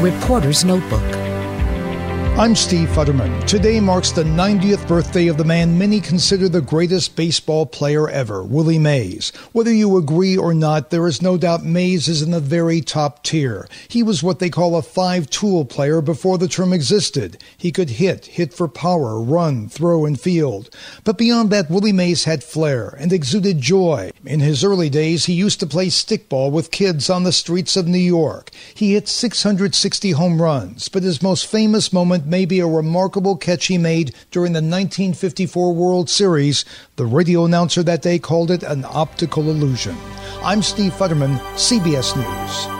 Reporter's Notebook. I'm Steve Futterman. Today marks the 90th birthday of the man many consider the greatest baseball player ever, Willie Mays. Whether you agree or not, there is no doubt Mays is in the very top tier. He was what they call a five tool player before the term existed. He could hit, hit for power, run, throw, and field. But beyond that, Willie Mays had flair and exuded joy. In his early days, he used to play stickball with kids on the streets of New York. He hit 660 home runs, but his most famous moment may be a remarkable catch he made during the 1954 World Series. The radio announcer that day called it an optical illusion. I'm Steve Futterman, CBS News.